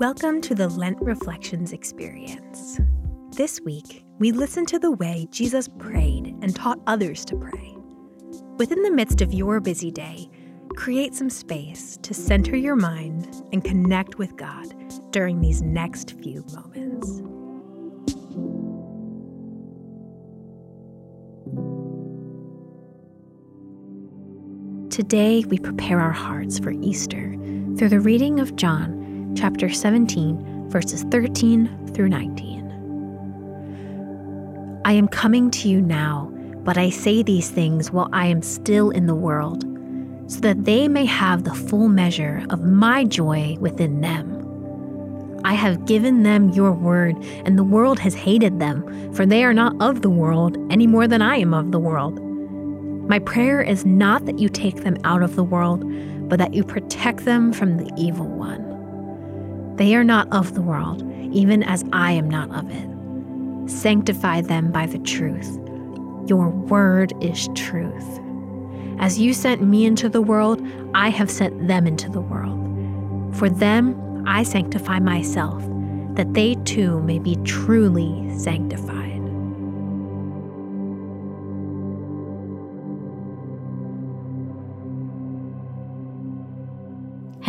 Welcome to the Lent Reflections experience. This week, we listen to the way Jesus prayed and taught others to pray. Within the midst of your busy day, create some space to center your mind and connect with God during these next few moments. Today, we prepare our hearts for Easter through the reading of John chapter 17, verses 13 through 19. I am coming to you now, but I say these things while I am still in the world, so that they may have the full measure of my joy within them. I have given them your word, and the world has hated them, for they are not of the world any more than I am of the world. My prayer is not that you take them out of the world, but that you protect them from the evil one. They are not of the world, even as I am not of it. Sanctify them by the truth. Your word is truth. As you sent me into the world, I have sent them into the world. For them, I sanctify myself, that they too may be truly sanctified.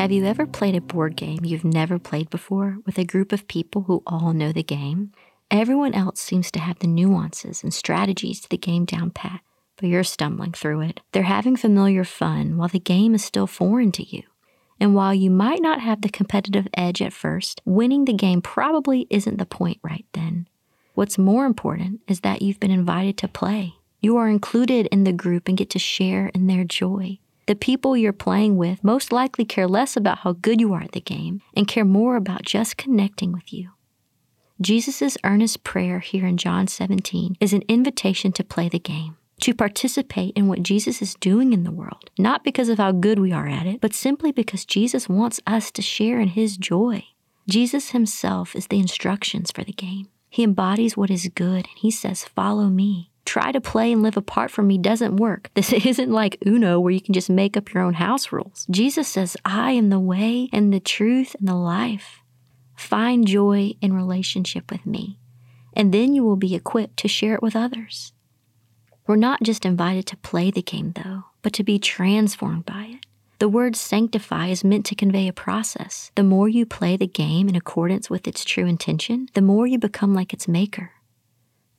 Have you ever played a board game you've never played before with a group of people who all know the game? Everyone else seems to have the nuances and strategies to the game down pat, but you're stumbling through it. They're having familiar fun while the game is still foreign to you. And while you might not have the competitive edge at first, winning the game probably isn't the point right then. What's more important is that you've been invited to play. You are included in the group and get to share in their joy. The people you're playing with most likely care less about how good you are at the game and care more about just connecting with you. Jesus' earnest prayer here in John 17 is an invitation to play the game to participate in what Jesus is doing in the world, not because of how good we are at it, but simply because Jesus wants us to share in his joy. Jesus himself is the instructions for the game. He embodies what is good and he says, Follow me. Try to play and live apart from me doesn't work. This isn't like Uno where you can just make up your own house rules. Jesus says, I am the way and the truth and the life. Find joy in relationship with me, and then you will be equipped to share it with others. We're not just invited to play the game, though, but to be transformed by it. The word sanctify is meant to convey a process. The more you play the game in accordance with its true intention, the more you become like its maker.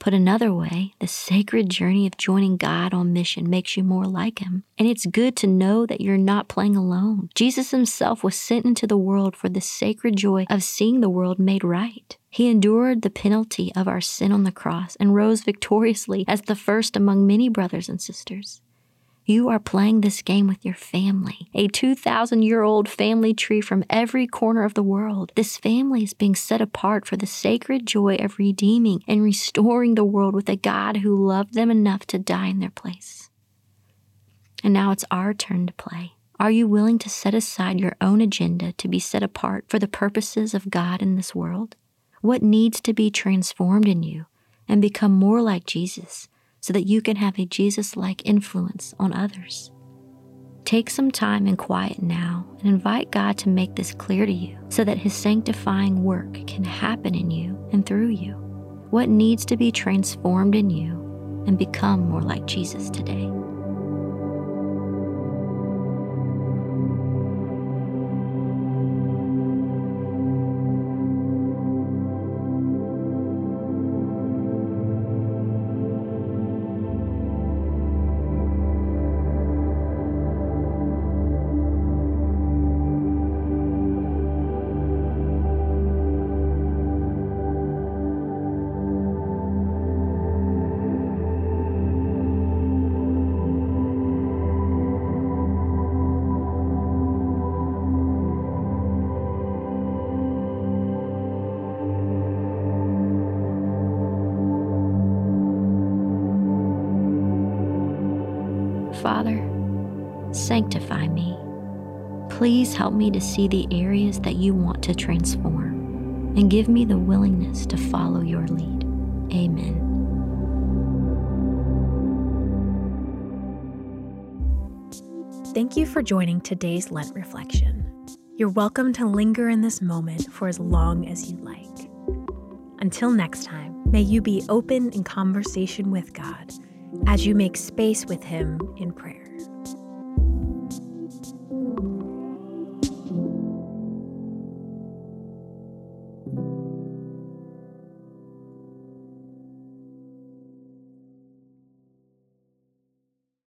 Put another way, the sacred journey of joining God on mission makes you more like Him. And it's good to know that you're not playing alone. Jesus Himself was sent into the world for the sacred joy of seeing the world made right. He endured the penalty of our sin on the cross and rose victoriously as the first among many brothers and sisters. You are playing this game with your family, a 2,000 year old family tree from every corner of the world. This family is being set apart for the sacred joy of redeeming and restoring the world with a God who loved them enough to die in their place. And now it's our turn to play. Are you willing to set aside your own agenda to be set apart for the purposes of God in this world? What needs to be transformed in you and become more like Jesus? So that you can have a Jesus like influence on others. Take some time in quiet now and invite God to make this clear to you so that His sanctifying work can happen in you and through you. What needs to be transformed in you and become more like Jesus today? Father, sanctify me. Please help me to see the areas that you want to transform and give me the willingness to follow your lead. Amen. Thank you for joining today's Lent reflection. You're welcome to linger in this moment for as long as you like. Until next time, may you be open in conversation with God as you make space with Him in prayer.